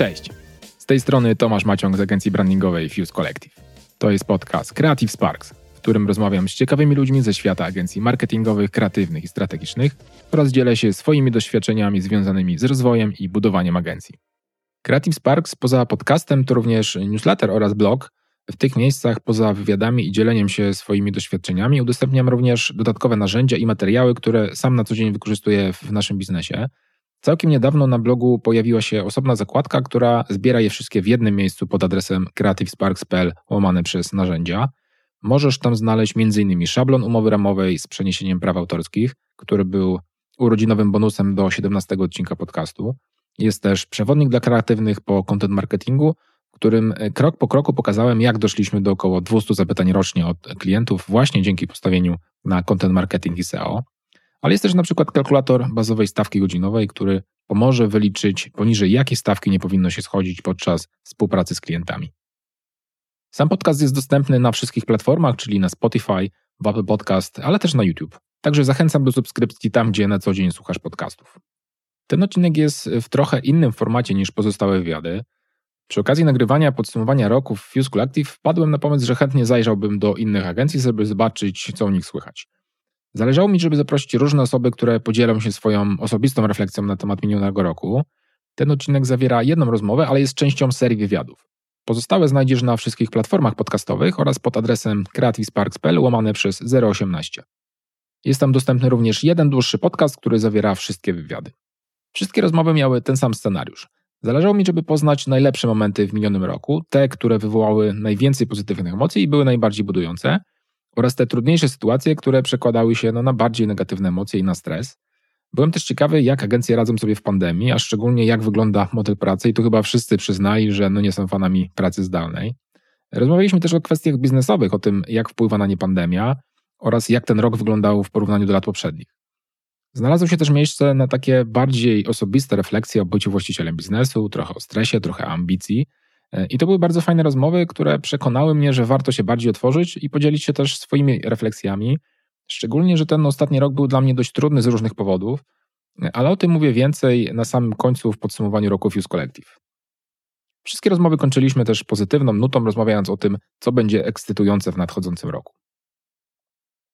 Cześć. Z tej strony Tomasz Maciąg z agencji brandingowej Fuse Collective. To jest podcast Creative Sparks, w którym rozmawiam z ciekawymi ludźmi ze świata agencji marketingowych, kreatywnych i strategicznych oraz dzielę się swoimi doświadczeniami związanymi z rozwojem i budowaniem agencji. Creative Sparks poza podcastem to również newsletter oraz blog. W tych miejscach poza wywiadami i dzieleniem się swoimi doświadczeniami udostępniam również dodatkowe narzędzia i materiały, które sam na co dzień wykorzystuję w naszym biznesie. Całkiem niedawno na blogu pojawiła się osobna zakładka, która zbiera je wszystkie w jednym miejscu pod adresem creativesparks.pl łamane przez narzędzia. Możesz tam znaleźć m.in. szablon umowy ramowej z przeniesieniem praw autorskich, który był urodzinowym bonusem do 17 odcinka podcastu. Jest też przewodnik dla kreatywnych po content marketingu, w którym krok po kroku pokazałem, jak doszliśmy do około 200 zapytań rocznie od klientów właśnie dzięki postawieniu na content marketing i SEO. Ale jest też na przykład kalkulator bazowej stawki godzinowej, który pomoże wyliczyć poniżej jakiej stawki nie powinno się schodzić podczas współpracy z klientami. Sam podcast jest dostępny na wszystkich platformach, czyli na Spotify, w Apple Podcast, ale też na YouTube. Także zachęcam do subskrypcji tam, gdzie na co dzień słuchasz podcastów. Ten odcinek jest w trochę innym formacie niż pozostałe wywiady. Przy okazji nagrywania podsumowania roku w Fuse Collective wpadłem na pomysł, że chętnie zajrzałbym do innych agencji, żeby zobaczyć, co u nich słychać. Zależało mi, żeby zaprosić różne osoby, które podzielą się swoją osobistą refleksją na temat minionego roku. Ten odcinek zawiera jedną rozmowę, ale jest częścią serii wywiadów. Pozostałe znajdziesz na wszystkich platformach podcastowych oraz pod adresem creativesparks.pl łamane przez 018. Jest tam dostępny również jeden dłuższy podcast, który zawiera wszystkie wywiady. Wszystkie rozmowy miały ten sam scenariusz. Zależało mi, żeby poznać najlepsze momenty w minionym roku, te, które wywołały najwięcej pozytywnych emocji i były najbardziej budujące, oraz te trudniejsze sytuacje, które przekładały się no, na bardziej negatywne emocje i na stres. Byłem też ciekawy, jak agencje radzą sobie w pandemii, a szczególnie jak wygląda model pracy i tu chyba wszyscy przyznali, że no nie są fanami pracy zdalnej. Rozmawialiśmy też o kwestiach biznesowych, o tym, jak wpływa na nie pandemia oraz jak ten rok wyglądał w porównaniu do lat poprzednich. Znalazło się też miejsce na takie bardziej osobiste refleksje o byciu właścicielem biznesu, trochę o stresie, trochę ambicji. I to były bardzo fajne rozmowy, które przekonały mnie, że warto się bardziej otworzyć i podzielić się też swoimi refleksjami. Szczególnie, że ten ostatni rok był dla mnie dość trudny z różnych powodów, ale o tym mówię więcej na samym końcu w podsumowaniu roku Fuse Collective. Wszystkie rozmowy kończyliśmy też pozytywną nutą, rozmawiając o tym, co będzie ekscytujące w nadchodzącym roku.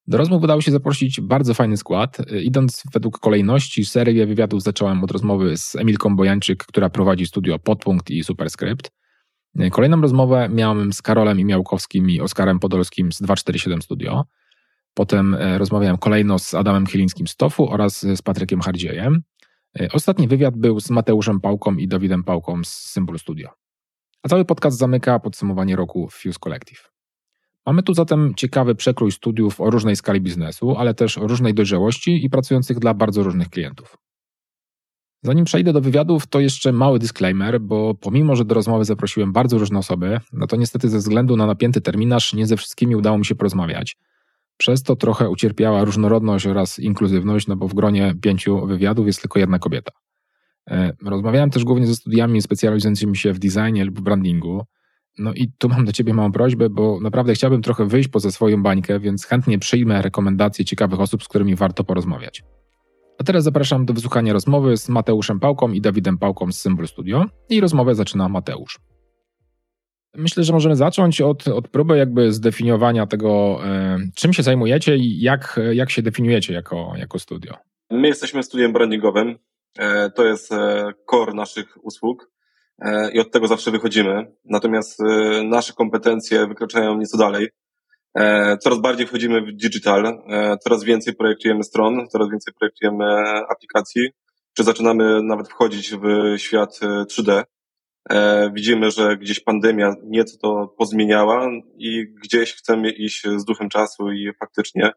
Do rozmów udało się zaprosić bardzo fajny skład. Idąc według kolejności, serię wywiadów zacząłem od rozmowy z Emilką Bojańczyk, która prowadzi studio Podpunkt i Superscript. Kolejną rozmowę miałem z Karolem Imiałkowskim i Oskarem Podolskim z 247 Studio. Potem e, rozmawiałem kolejno z Adamem Chylińskim z TOFU oraz z Patrykiem Hardziejem. E, ostatni wywiad był z Mateuszem Pałką i Dawidem Pałką z Symbol Studio. A cały podcast zamyka podsumowanie roku Fuse Collective. Mamy tu zatem ciekawy przekrój studiów o różnej skali biznesu, ale też o różnej dojrzałości i pracujących dla bardzo różnych klientów. Zanim przejdę do wywiadów, to jeszcze mały disclaimer, bo pomimo, że do rozmowy zaprosiłem bardzo różne osoby, no to niestety ze względu na napięty terminarz nie ze wszystkimi udało mi się porozmawiać. Przez to trochę ucierpiała różnorodność oraz inkluzywność, no bo w gronie pięciu wywiadów jest tylko jedna kobieta. E, rozmawiałem też głównie ze studiami specjalizującymi się w designie lub brandingu. No i tu mam do Ciebie małą prośbę, bo naprawdę chciałbym trochę wyjść poza swoją bańkę, więc chętnie przyjmę rekomendacje ciekawych osób, z którymi warto porozmawiać. A teraz zapraszam do wysłuchania rozmowy z Mateuszem Pałką i Dawidem Pałką z Symbol Studio. I rozmowę zaczyna Mateusz. Myślę, że możemy zacząć od, od próby jakby zdefiniowania tego, e, czym się zajmujecie i jak, jak się definiujecie jako, jako studio. My jesteśmy studiem brandingowym. E, to jest e, core naszych usług i od tego zawsze wychodzimy. Natomiast nasze kompetencje wykraczają nieco dalej. E, coraz bardziej wchodzimy w digital, e, coraz więcej projektujemy stron, coraz więcej projektujemy aplikacji, czy zaczynamy nawet wchodzić w świat 3D. E, widzimy, że gdzieś pandemia nieco to pozmieniała i gdzieś chcemy iść z duchem czasu i faktycznie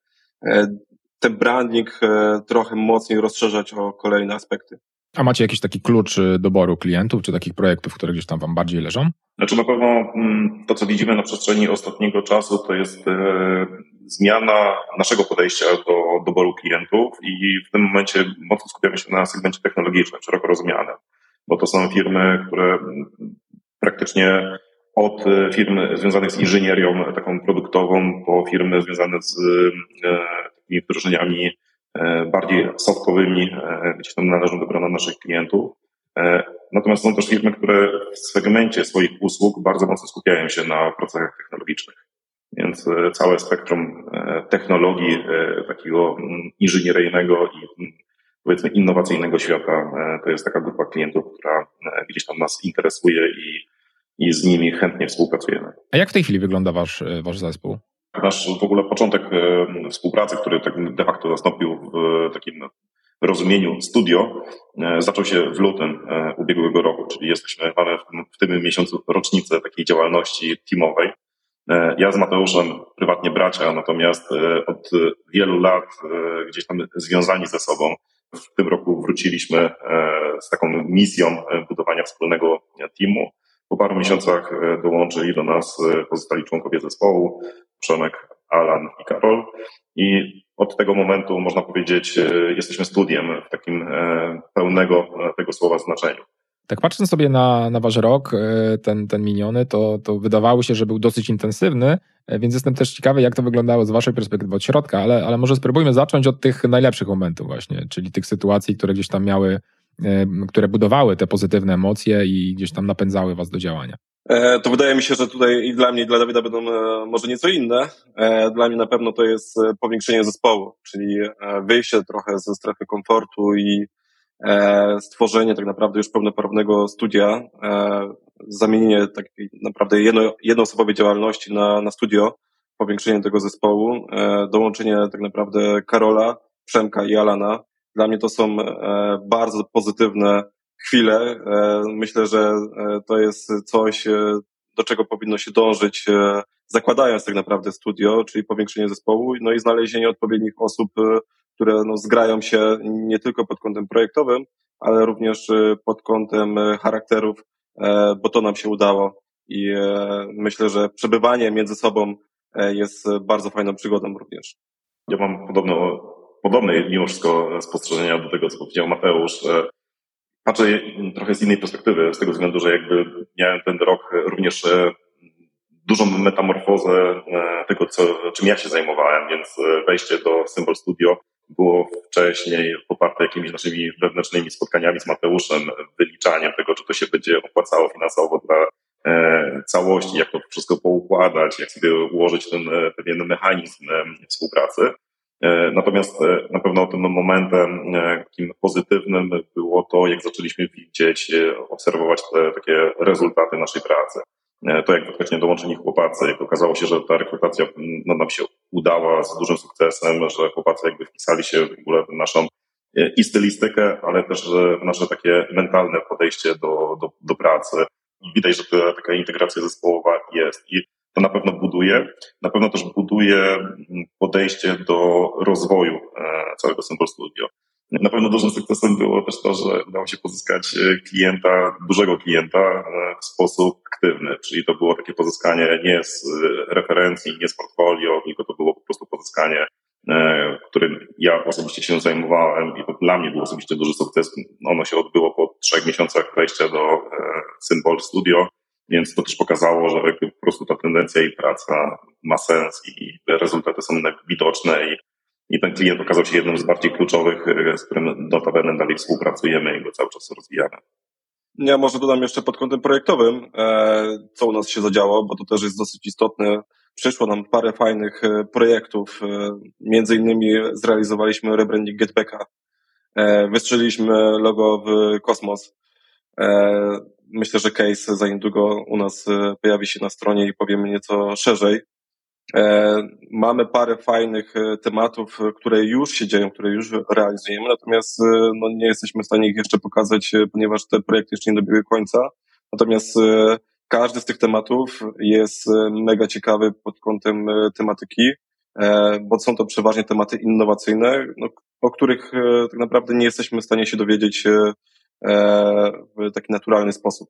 ten branding trochę mocniej rozszerzać o kolejne aspekty. A macie jakiś taki klucz y, doboru klientów, czy takich projektów, które gdzieś tam Wam bardziej leżą? Znaczy na pewno mm, to, co widzimy na przestrzeni ostatniego czasu, to jest e, zmiana naszego podejścia do doboru klientów i w tym momencie mocno skupiamy się na segmencie technologicznym, szeroko rozumianym, bo to są firmy, które praktycznie od e, firm związanych z inżynierią taką produktową po firmy związane z e, takimi wdrożeniami bardziej softkowymi, e, gdzieś tam należą do grona naszych klientów. E, Natomiast są też firmy, które w segmencie swoich usług bardzo mocno skupiają się na procesach technologicznych. Więc całe spektrum technologii takiego mm, inżynieryjnego i mm, powiedzmy innowacyjnego świata to jest taka grupa klientów, która gdzieś tam nas interesuje i, i z nimi chętnie współpracujemy. A jak w tej chwili wygląda wasz, wasz zespół? Nasz w ogóle początek e, współpracy, który tak de facto nastąpił w takim rozumieniu studio, e, zaczął się w lutym e, ubiegłego roku, czyli jesteśmy, mamy w tym miesiącu rocznicę takiej działalności teamowej. Ja z Mateuszem prywatnie bracia, natomiast od wielu lat gdzieś tam związani ze sobą. W tym roku wróciliśmy z taką misją budowania wspólnego teamu. Po paru miesiącach dołączyli do nas pozostali członkowie zespołu. Przemek, Alan i Karol. I od tego momentu, można powiedzieć, e, jesteśmy studiem w takim e, pełnego e, tego słowa znaczeniu. Tak patrząc sobie na, na wasz rok, ten, ten miniony, to, to wydawało się, że był dosyć intensywny, więc jestem też ciekawy, jak to wyglądało z waszej perspektywy od środka, ale, ale może spróbujmy zacząć od tych najlepszych momentów właśnie, czyli tych sytuacji, które gdzieś tam miały, które budowały te pozytywne emocje i gdzieś tam napędzały was do działania. E, to wydaje mi się, że tutaj i dla mnie, i dla Dawida będą e, może nieco inne. E, dla mnie na pewno to jest powiększenie zespołu, czyli wyjście trochę ze strefy komfortu i stworzenie tak naprawdę już pełnoprawnego studia, zamienienie takiej naprawdę jedno, jednoosobowej działalności na, na studio, powiększenie tego zespołu, dołączenie tak naprawdę Karola, Przemka i Alana. Dla mnie to są bardzo pozytywne chwilę. E, myślę, że e, to jest coś, e, do czego powinno się dążyć, zakładając tak naprawdę studio, czyli powiększenie zespołu, no i znalezienie odpowiednich osób, które no, zgrają się nie tylko pod kątem projektowym, ale również pod kątem charakterów, bo to nam się udało. I myślę, że przebywanie między sobą jest bardzo fajną przygodą również. Ja mam podobno, podobne mimo wszystko spostrzeżenia do tego, co powiedział Mateusz patrzę trochę z innej perspektywy, z tego względu, że jakby miałem ten rok również e, dużą metamorfozę e, tego, co, czym ja się zajmowałem, więc e, wejście do Symbol Studio było wcześniej poparte jakimiś naszymi wewnętrznymi spotkaniami z Mateuszem, wyliczaniem tego, czy to się będzie opłacało finansowo dla całości, jak to wszystko poukładać, jak sobie ułożyć ten pewien mechanizm współpracy. E, natomiast e, na pewno tym momentem e, takim pozytywnym było to, jak zaczęliśmy widzieć, obserwować te takie rezultaty naszej pracy. To, jak faktycznie dołączyli chłopacy, jak okazało się, że ta rekrutacja no, nam się udała z dużym sukcesem, że chłopacy jakby wpisali się w ogóle w naszą i stylistykę, ale też w nasze takie mentalne podejście do, do, do pracy. Widać, że ta taka integracja zespołowa jest. I to na pewno buduje. Na pewno też buduje mm, podejście do rozwoju e, całego Symbol Studio. Na pewno dużym sukcesem było też to, że udało się pozyskać e, klienta, dużego klienta e, w sposób aktywny, czyli to było takie pozyskanie nie z referencji, nie z portfolio, tylko to było po prostu pozyskanie, którym ja osobiście się zajmowałem i to dla mnie był osobiście duży sukces. Ono się odbyło po trzech miesiącach wejścia do Symbol Studio więc to też pokazało, że po prostu ta tendencja i praca ma sens i rezultaty są widoczne i, i ten klient okazał się jednym z bardziej kluczowych, z którym notabene dalej współpracujemy i go cały czas rozwijamy. Ja może dodam jeszcze pod kątem projektowym, e, co u nas się zadziało, bo to też jest dosyć istotne. Przyszło nam parę fajnych e, projektów. E, między innymi zrealizowaliśmy rebranding Getbacka. Wystrzeliliśmy logo w kosmos myślę, że case za niedługo u nas e, pojawi się na stronie i powiemy nieco szerzej. E, mamy parę fajnych e, tematów, które już się dzieją, które już realizujemy, natomiast no, nie jesteśmy w stanie ich jeszcze pokazać, ponieważ te projekty jeszcze nie dobiegły końca. Natomiast każdy z tych tematów jest mega ciekawy pod kątem tematyki, bo są to przeważnie tematy innowacyjne, no, o których tak naprawdę nie jesteśmy w stanie się dowiedzieć w taki naturalny sposób.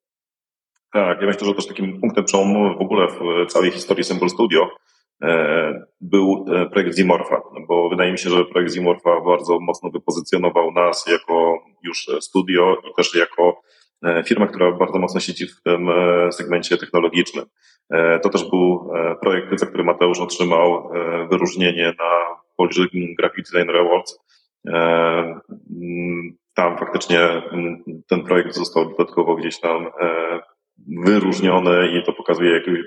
Tak, ja myślę, że też takim punktem przełomowym w ogóle w całej historii Symbol Studio e, był e, projekt Zimorfa, bo wydaje mi się, że projekt Zimorfa bardzo mocno wypozycjonował nas jako już studio i też jako firma, która bardzo mocno siedzi w tym segmencie technologicznym. To też był projekt, za który Mateusz otrzymał wyróżnienie na Polish Graphic Design Awards tam faktycznie mm, ten projekt został dodatkowo gdzieś tam e, wyróżniony i to pokazuje jakiś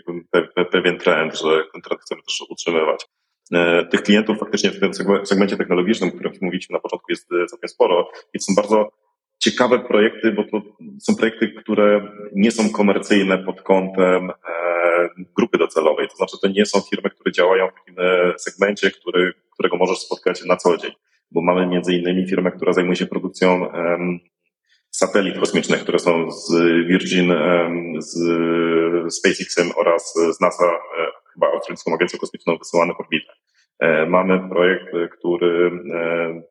pewien trend, że ten trend chcemy też utrzymywać. E, tych klientów faktycznie w tym segmencie technologicznym, o którym mówiliśmy na początku, jest całkiem sporo i są bardzo ciekawe projekty, bo to są projekty, które nie są komercyjne pod kątem e, grupy docelowej. To znaczy, to nie są firmy, które działają w takim segmencie, który, którego możesz spotkać na co dzień bo mamy między innymi firmę, która zajmuje się produkcją satelit kosmicznych, które są z Virgin, z SpaceXem oraz z NASA, e, chyba Australijską Agencją Kosmiczną, wysyłane w orbitę. E, mamy projekt, który e,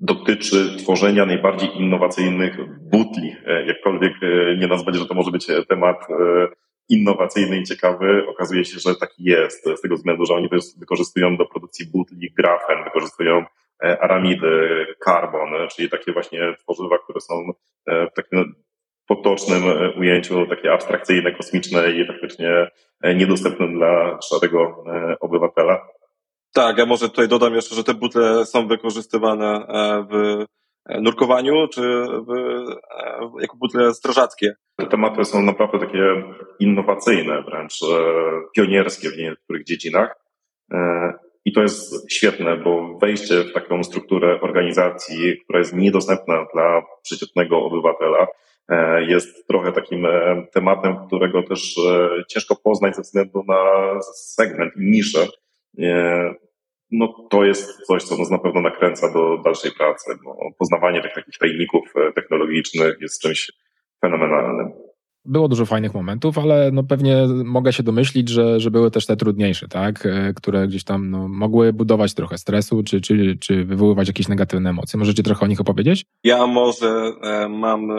dotyczy tworzenia najbardziej innowacyjnych butli. Jakkolwiek nie nazwać, że to może być temat innowacyjny i ciekawy, okazuje się, że taki jest, z tego względu, że oni wykorzystują do produkcji butli grafen, wykorzystują aramidy, karbon, czyli takie właśnie tworzywa, które są e, w takim potocznym e, ujęciu takie abstrakcyjne, kosmiczne i faktycznie niedostępne dla szarego obywatela. Tak, ja może tutaj dodam jeszcze, że te butle są wykorzystywane w nurkowaniu, czy w, jako butle strażackie. Te tematy są naprawdę takie innowacyjne, wręcz pionierskie w niektórych dziedzinach. I to jest świetne, bo wejście w taką strukturę organizacji, która jest niedostępna dla przeciętnego obywatela, e, jest trochę takim e, tematem, którego też e, ciężko poznać ze względu na segment i niszę. No to jest coś, co nas na pewno nakręca do dalszej pracy, bo poznawanie tych takich tajników technologicznych jest czymś fenomenalnym. Było dużo fajnych momentów, ale no pewnie mogę się domyślić, że, że były też te trudniejsze, tak? E, które gdzieś tam no, mogły budować trochę stresu, czy, czy, czy wywoływać jakieś negatywne emocje. Możecie trochę o nich opowiedzieć? Ja może e, mam e,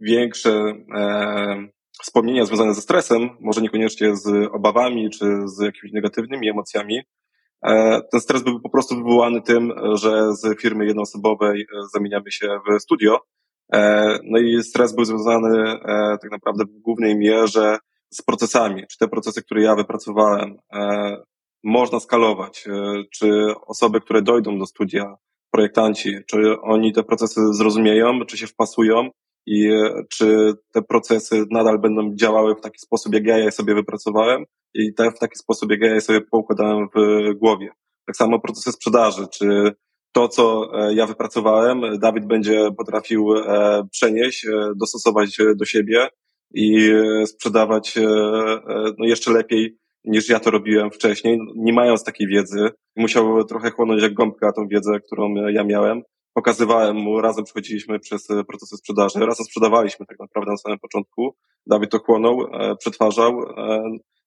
większe e, wspomnienia związane ze stresem, może niekoniecznie z obawami, czy z jakimiś negatywnymi emocjami. E, ten stres był po prostu wywołany tym, że z firmy jednoosobowej e, zamieniamy się w studio no i stres był związany e, tak naprawdę w głównej mierze z procesami. Czy te procesy, które ja wypracowałem, e, można skalować? Czy osoby, które dojdą do studia, projektanci, czy oni te procesy zrozumieją, czy się wpasują i czy te procesy nadal będą działały w taki sposób, jak ja je sobie wypracowałem i te, w taki sposób, jak ja je sobie poukładałem w głowie. Tak samo procesy sprzedaży, czy to, co e, ja wypracowałem, Dawid będzie potrafił e, przenieść, e, dostosować do siebie i sprzedawać no jeszcze lepiej niż ja to robiłem wcześniej, nie mając takiej wiedzy. Musiał trochę chłonąć jak gąbka tą wiedzę, którą ja miałem. Pokazywałem mu, razem przechodziliśmy przez procesy sprzedaży, razem sprzedawaliśmy tak naprawdę na samym początku. Dawid to chłonął, przetwarzał,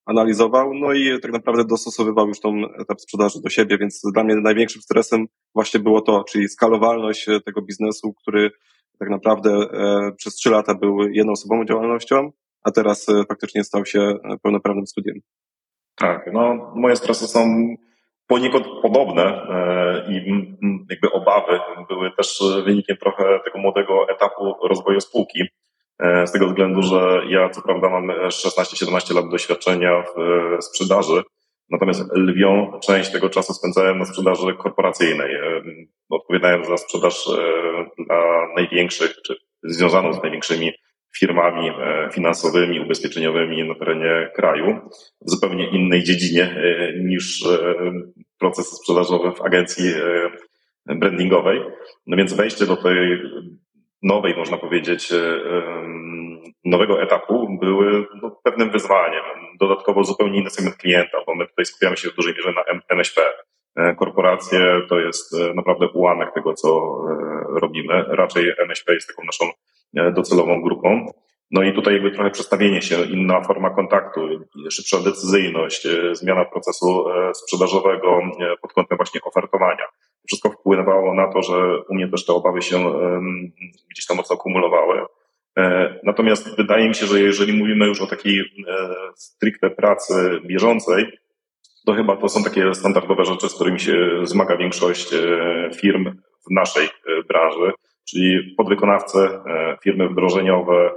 analizował, no i tak naprawdę dostosowywał już tą etap sprzedaży do siebie, więc dla mnie największym stresem właśnie było to, czyli skalowalność e, tego biznesu, który tak naprawdę e, przez trzy lata był jednoosobową działalnością, a teraz e, faktycznie stał się pełnoprawnym studiem. Tak, no moje stresy są poniekąd podobne i jakby obawy były też wynikiem trochę tego młodego etapu rozwoju spółki. E, z tego względu, że ja co prawda mam 16-17 lat doświadczenia w e, sprzedaży, natomiast lwią część tego czasu spędzałem na sprzedaży korporacyjnej. E, odpowiadałem za sprzedaż dla największych, czy związaną z największymi firmami finansowymi, ubezpieczeniowymi na terenie kraju, w zupełnie innej dziedzinie niż procesy sprzedażowe w agencji brandingowej. No więc wejście do tej nowej, można powiedzieć, e, nowego etapu były no, pewnym wyzwaniem. Dodatkowo zupełnie inny segment klienta, bo my tutaj skupiamy się w dużej mierze na MŚP. E, korporacje to jest e, naprawdę ułamek tego, co robimy. Raczej MŚP jest taką naszą docelową grupą. No i tutaj jakby trochę przestawienie się, inna forma kontaktu, szybsza decyzyjność, zmiana procesu sprzedażowego pod kątem właśnie ofertowania wszystko wpływało na to, że u mnie też te obawy się gdzieś tam mocno kumulowały. E, natomiast wydaje mi się, że jeżeli mówimy już o takiej e, stricte pracy bieżącej, to chyba to są takie standardowe rzeczy, z którymi się zmaga większość e, firm w naszej branży, czyli podwykonawcy, firmy wdrożeniowe,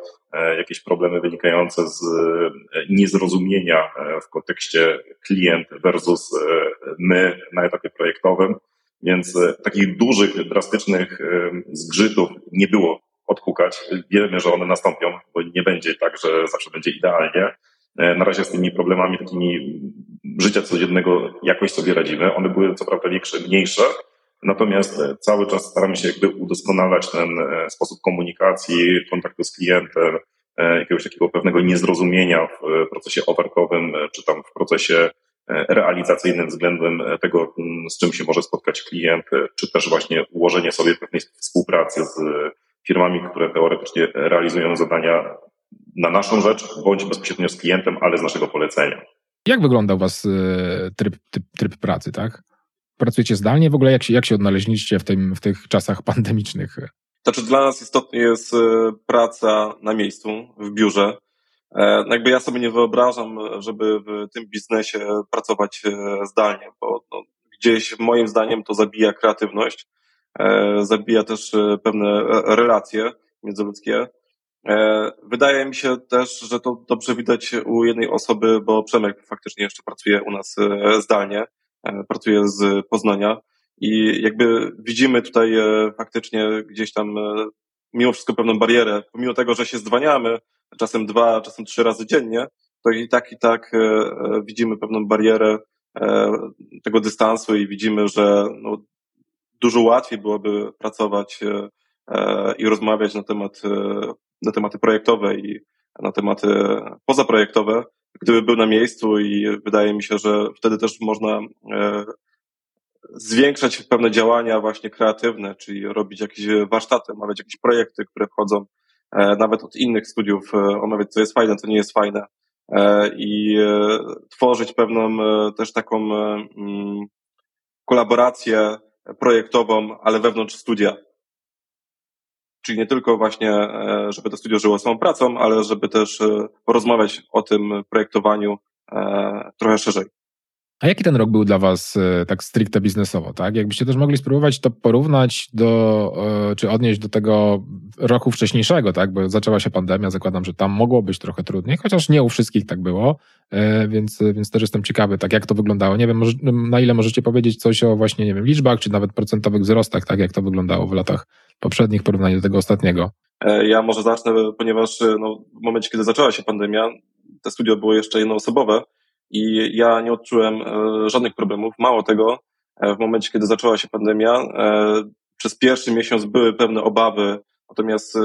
jakieś problemy wynikające z niezrozumienia w kontekście klient versus my na etapie projektowym. Więc takich dużych, drastycznych zgrzytów nie było odhukać. Wiemy, że one nastąpią, bo nie będzie tak, że zawsze będzie idealnie. Na razie z tymi problemami takimi życia codziennego jakoś sobie radzimy. One były co prawda większe, mniejsze, natomiast cały czas staramy się jakby udoskonalać ten sposób komunikacji, kontaktu z klientem, E, jakiegoś takiego pewnego niezrozumienia w e, procesie ofertowym, e, czy tam w procesie realizacyjnym względem tego, z czym się może spotkać klient, czy też właśnie ułożenie sobie pewnej współpracy z firmami, które teoretycznie realizują zadania na naszą rzecz, bądź bezpośrednio z klientem, ale z naszego polecenia. Jak wygląda u Was tryb, tryb, tryb pracy, tak? Pracujecie zdalnie? W ogóle jak się, jak się odnaleźliście w, tym, w tych czasach pandemicznych? Znaczy dla nas istotnie jest e, praca na miejscu, w biurze. E, jakby ja sobie nie wyobrażam, żeby w tym biznesie pracować e, zdalnie, bo no, gdzieś moim zdaniem to zabija kreatywność, zabija też pewne relacje międzyludzkie. Wydaje mi się też, że to dobrze widać u jednej osoby, bo Przemek faktycznie jeszcze pracuje u nas zdalnie, pracuje z Poznania i jakby widzimy tutaj e, faktycznie gdzieś tam e, mimo wszystko pewną barierę, pomimo tego, że się zdwaniamy, czasem dwa, czasem trzy razy dziennie, to i tak i tak e, widzimy pewną barierę tego dystansu i widzimy, że no, dużo łatwiej byłoby pracować i rozmawiać na temat, na tematy projektowe i na tematy pozaprojektowe, gdyby był na miejscu i wydaje mi się, że wtedy też można zwiększać pewne działania właśnie kreatywne, czyli robić jakieś warsztaty, omawiać jakieś projekty, które wchodzą e, nawet od innych studiów, e, omawiać co jest fajne, co nie jest fajne e, i tworzyć pewną też taką mm, kolaborację projektową, ale wewnątrz studia. Czyli nie tylko właśnie, żeby to studio żyło swoją pracą, ale żeby też porozmawiać o tym projektowaniu trochę szerzej. A jaki ten rok był dla Was e, tak stricte biznesowo, tak? Jakbyście też mogli spróbować to porównać do, e, czy odnieść do tego roku wcześniejszego, tak? Bo zaczęła się pandemia, zakładam, że tam mogło być trochę trudniej, chociaż nie u wszystkich tak było, e, więc, więc też jestem ciekawy, tak jak to wyglądało. Nie wiem, na ile możecie powiedzieć coś o właśnie, nie wiem, liczbach, czy nawet procentowych wzrostach, tak jak to wyglądało w latach poprzednich w porównaniu do tego ostatniego. Ja może zacznę, ponieważ no, w momencie, kiedy zaczęła się pandemia, te studio było jeszcze jednoosobowe, i ja nie odczułem e, żadnych problemów. Mało tego, e, w momencie, kiedy zaczęła się pandemia, e, przez pierwszy miesiąc były pewne obawy, natomiast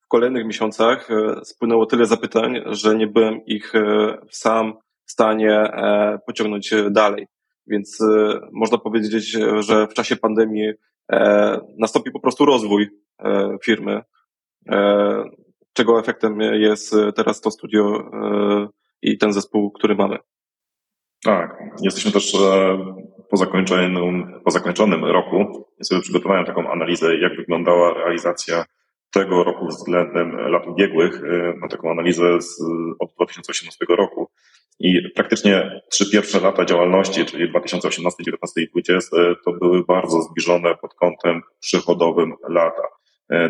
w kolejnych miesiącach spłynęło tyle zapytań, że nie byłem ich sam w stanie pociągnąć dalej. Więc można powiedzieć, że w czasie pandemii nastąpił po prostu rozwój firmy, czego efektem jest teraz to studio i ten zespół, który mamy. Tak, jesteśmy też e, po zakończonym, po zakończonym roku. Ja sobie przygotowałem taką analizę, jak wyglądała realizacja tego roku względem lat ubiegłych. E, mam taką analizę z, od 2018 roku. I praktycznie trzy pierwsze lata działalności, czyli 2018, 2019 i 2020, to były bardzo zbliżone pod kątem przychodowym lata.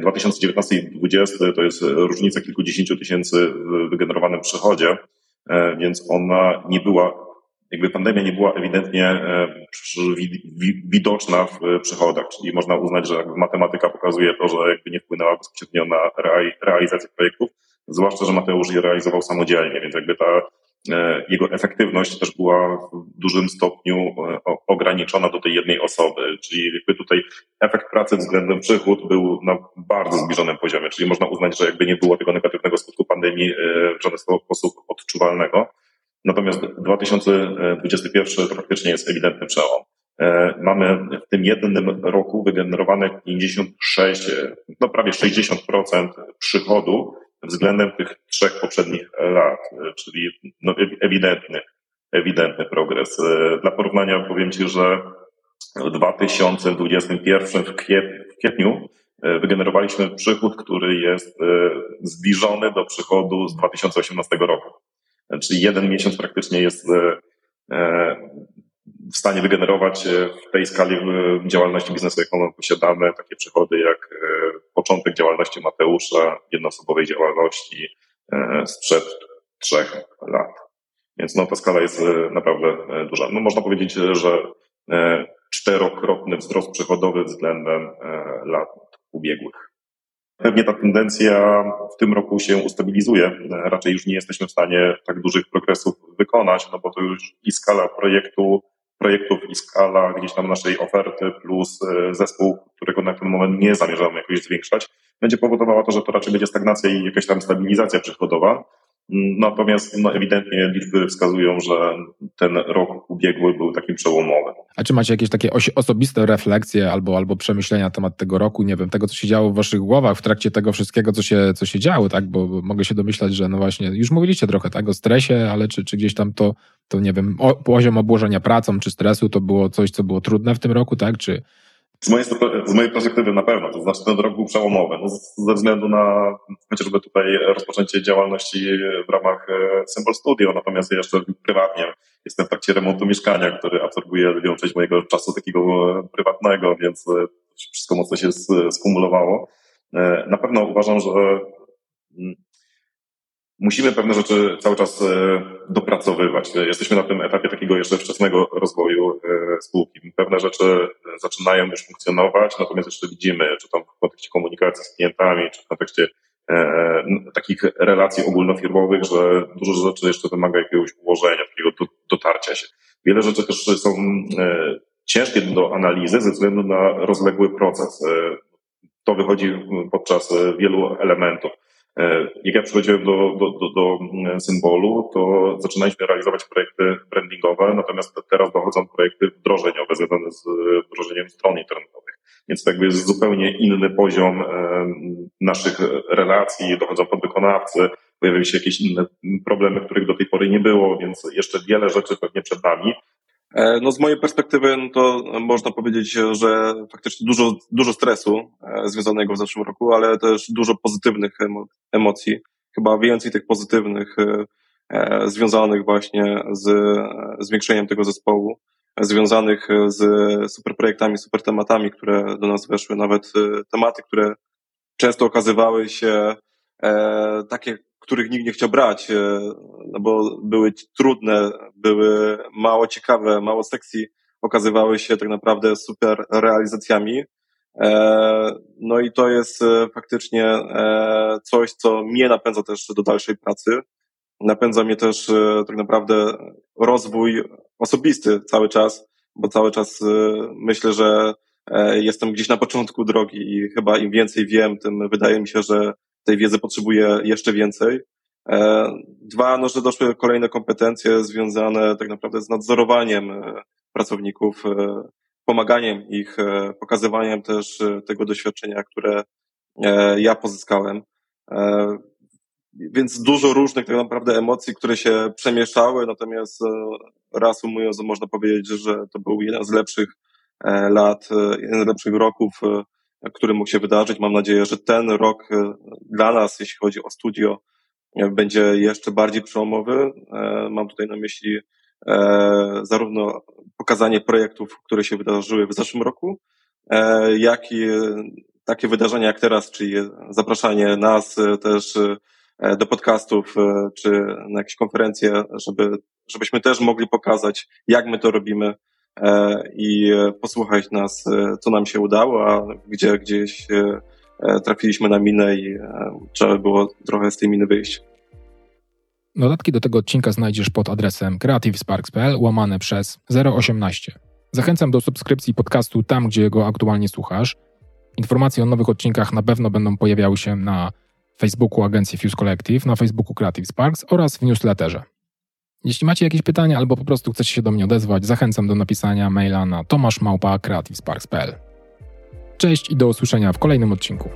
2019 e, i 2020 to jest różnica kilkudziesięciu tysięcy w wygenerowanym przychodzie. E, więc ona nie była, jakby pandemia nie była ewidentnie e, widoczna w przychodach, czyli można uznać, że matematyka pokazuje to, że jakby nie wpłynęła bezpośrednio na realizację projektów, zwłaszcza, że Mateusz je realizował samodzielnie, więc jakby ta e, jego efektywność też była w dużym stopniu ograniczona do tej jednej osoby, czyli jakby tutaj efekt pracy względem przychód był na bardzo zbliżonym poziomie, czyli można uznać, że jakby nie było tego negatywnego skutku pandemii w żaden sposób odczuwalnego. Natomiast 2021 to faktycznie jest ewidentny przełom. E, mamy w tym jednym roku wygenerowane 56, no prawie 60% przychodu względem tych trzech poprzednich lat, czyli no ewidentny, ewidentny progres. E, dla porównania powiem Ci, że w 2021 w, kwietniu e, wygenerowaliśmy przychód, który jest zbliżony do przychodu z 2018 roku. Czyli jeden miesiąc praktycznie jest e, e, w stanie wygenerować e, w tej skali działalności biznesowej, jaką posiadamy, takie przychody jak początek działalności Mateusza, jednoosobowej działalności sprzed trzech lat. Więc no, ta skala jest naprawdę duża. No, można powiedzieć, że czterokrotny wzrost przychodowy względem lat ubiegłych. Pewnie ta tendencja w tym roku się ustabilizuje. Raczej już nie jesteśmy w stanie tak dużych progresów wykonać, no bo to już i skala projektu, projektów i skala gdzieś tam naszej oferty plus e, zespół, którego na ten moment nie zamierzamy jakoś zwiększać, będzie powodowała to, że to raczej będzie stagnacja i jakaś tam stabilizacja przychodowa. Natomiast no, ewidentnie liczby wskazują, że ten rok ubiegły był takim przełomowym. A czy macie jakieś takie osobiste refleksje albo, albo przemyślenia na temat tego roku, nie wiem, tego, co się działo w waszych głowach w trakcie tego wszystkiego, co się, co się działo, tak? Bo mogę się domyślać, że no właśnie, już mówiliście trochę tak o stresie, ale czy, czy gdzieś tam to, to nie wiem, o, poziom obłożenia pracą czy stresu to było coś, co było trudne w tym roku, tak? Czy, z mojej, z mojej perspektywy na pewno, to znaczy ten rok był przełomowy, no, ze względu na chociażby tutaj rozpoczęcie działalności w ramach e, Symbol Studio, natomiast jeszcze prywatnie jestem w trakcie remontu mieszkania, który absorbuje lwią część mojego czasu takiego e, prywatnego, więc e, wszystko mocno się skumulowało. Na pewno uważam, że mm, musimy pewne rzeczy cały czas e, dopracowywać. Jesteśmy na tym etapie takiego jeszcze wczesnego rozwoju e, spółki. Pewne rzeczy zaczynają już funkcjonować, natomiast jeszcze widzimy, czy tam w kontekście komunikacji z klientami, czy w kontekście e, takich relacji ogólnofirmowych, że dużo rzeczy jeszcze wymaga jakiegoś ułożenia, takiego dotarcia się. Wiele rzeczy też są ciężkie do analizy ze względu na rozległy proces. To wychodzi podczas wielu elementów. E, jak ja przychodziłem do, do, do, do symbolu, to zaczynaliśmy realizować projekty brandingowe, natomiast teraz dochodzą projekty wdrożeniowe związane z wdrożeniem stron internetowych. Więc to jakby jest zupełnie inny poziom e, naszych relacji, dochodzą podwykonawcy, pojawiają się jakieś inne problemy, których do tej pory nie było, więc jeszcze wiele rzeczy pewnie przed nami. E, no z mojej perspektywy no to można powiedzieć, że faktycznie dużo, dużo stresu e, związanego w zeszłym roku, ale też dużo pozytywnych emocji. Chyba więcej tych pozytywnych e, związanych właśnie z zwiększeniem tego zespołu, związanych z super projektami, super tematami, które do nas weszły, nawet tematy, które często okazywały się takie których nikt nie chciał brać, e, no bo były trudne, były mało ciekawe, mało sekcji, okazywały się tak naprawdę super realizacjami. E, no i to jest e, faktycznie coś, co mnie napędza też do dalszej pracy. Napędza mnie też tak naprawdę rozwój osobisty cały czas, bo cały czas myślę, że jestem gdzieś na początku drogi i chyba im więcej wiem, tym wydaje mi się, że tej wiedzy potrzebuje jeszcze więcej. E, dwa, no, że doszły kolejne kompetencje związane tak naprawdę z nadzorowaniem e, pracowników, e, pomaganiem ich, pokazywaniem też tego doświadczenia, które ja pozyskałem. Więc dużo różnych tak naprawdę emocji, które się przemieszały, natomiast reasumując, można powiedzieć, że to był jeden z lepszych lat, jeden z lepszych roków który mógł się wydarzyć. Mam nadzieję, że ten rok e, dla nas, jeśli chodzi o studio, e, będzie jeszcze bardziej przełomowy. E, mam tutaj na myśli zarówno pokazanie projektów, które się wydarzyły w zeszłym roku, jak i takie wydarzenia jak teraz, czyli zapraszanie nas też do podcastów czy na jakieś konferencje, żeby, żebyśmy też mogli pokazać, jak my to robimy, i posłuchać nas, e, co nam się udało, a gdzie gdzieś e, trafiliśmy na minę i trzeba było trochę z tej miny wyjść. Dodatki do tego odcinka znajdziesz pod adresem creativesparks.pl łamane przez 018. Zachęcam do subskrypcji podcastu tam, gdzie go aktualnie słuchasz. Informacje o nowych odcinkach na pewno będą pojawiały się na Facebooku agencji Fuse Collective, na Facebooku Creative Sparks oraz w newsletterze. Jeśli macie jakieś pytania albo po prostu chcecie się do mnie odezwać, zachęcam do napisania maila na tomaszmałpa.creativesparks.pl Cześć i do usłyszenia w kolejnym odcinku.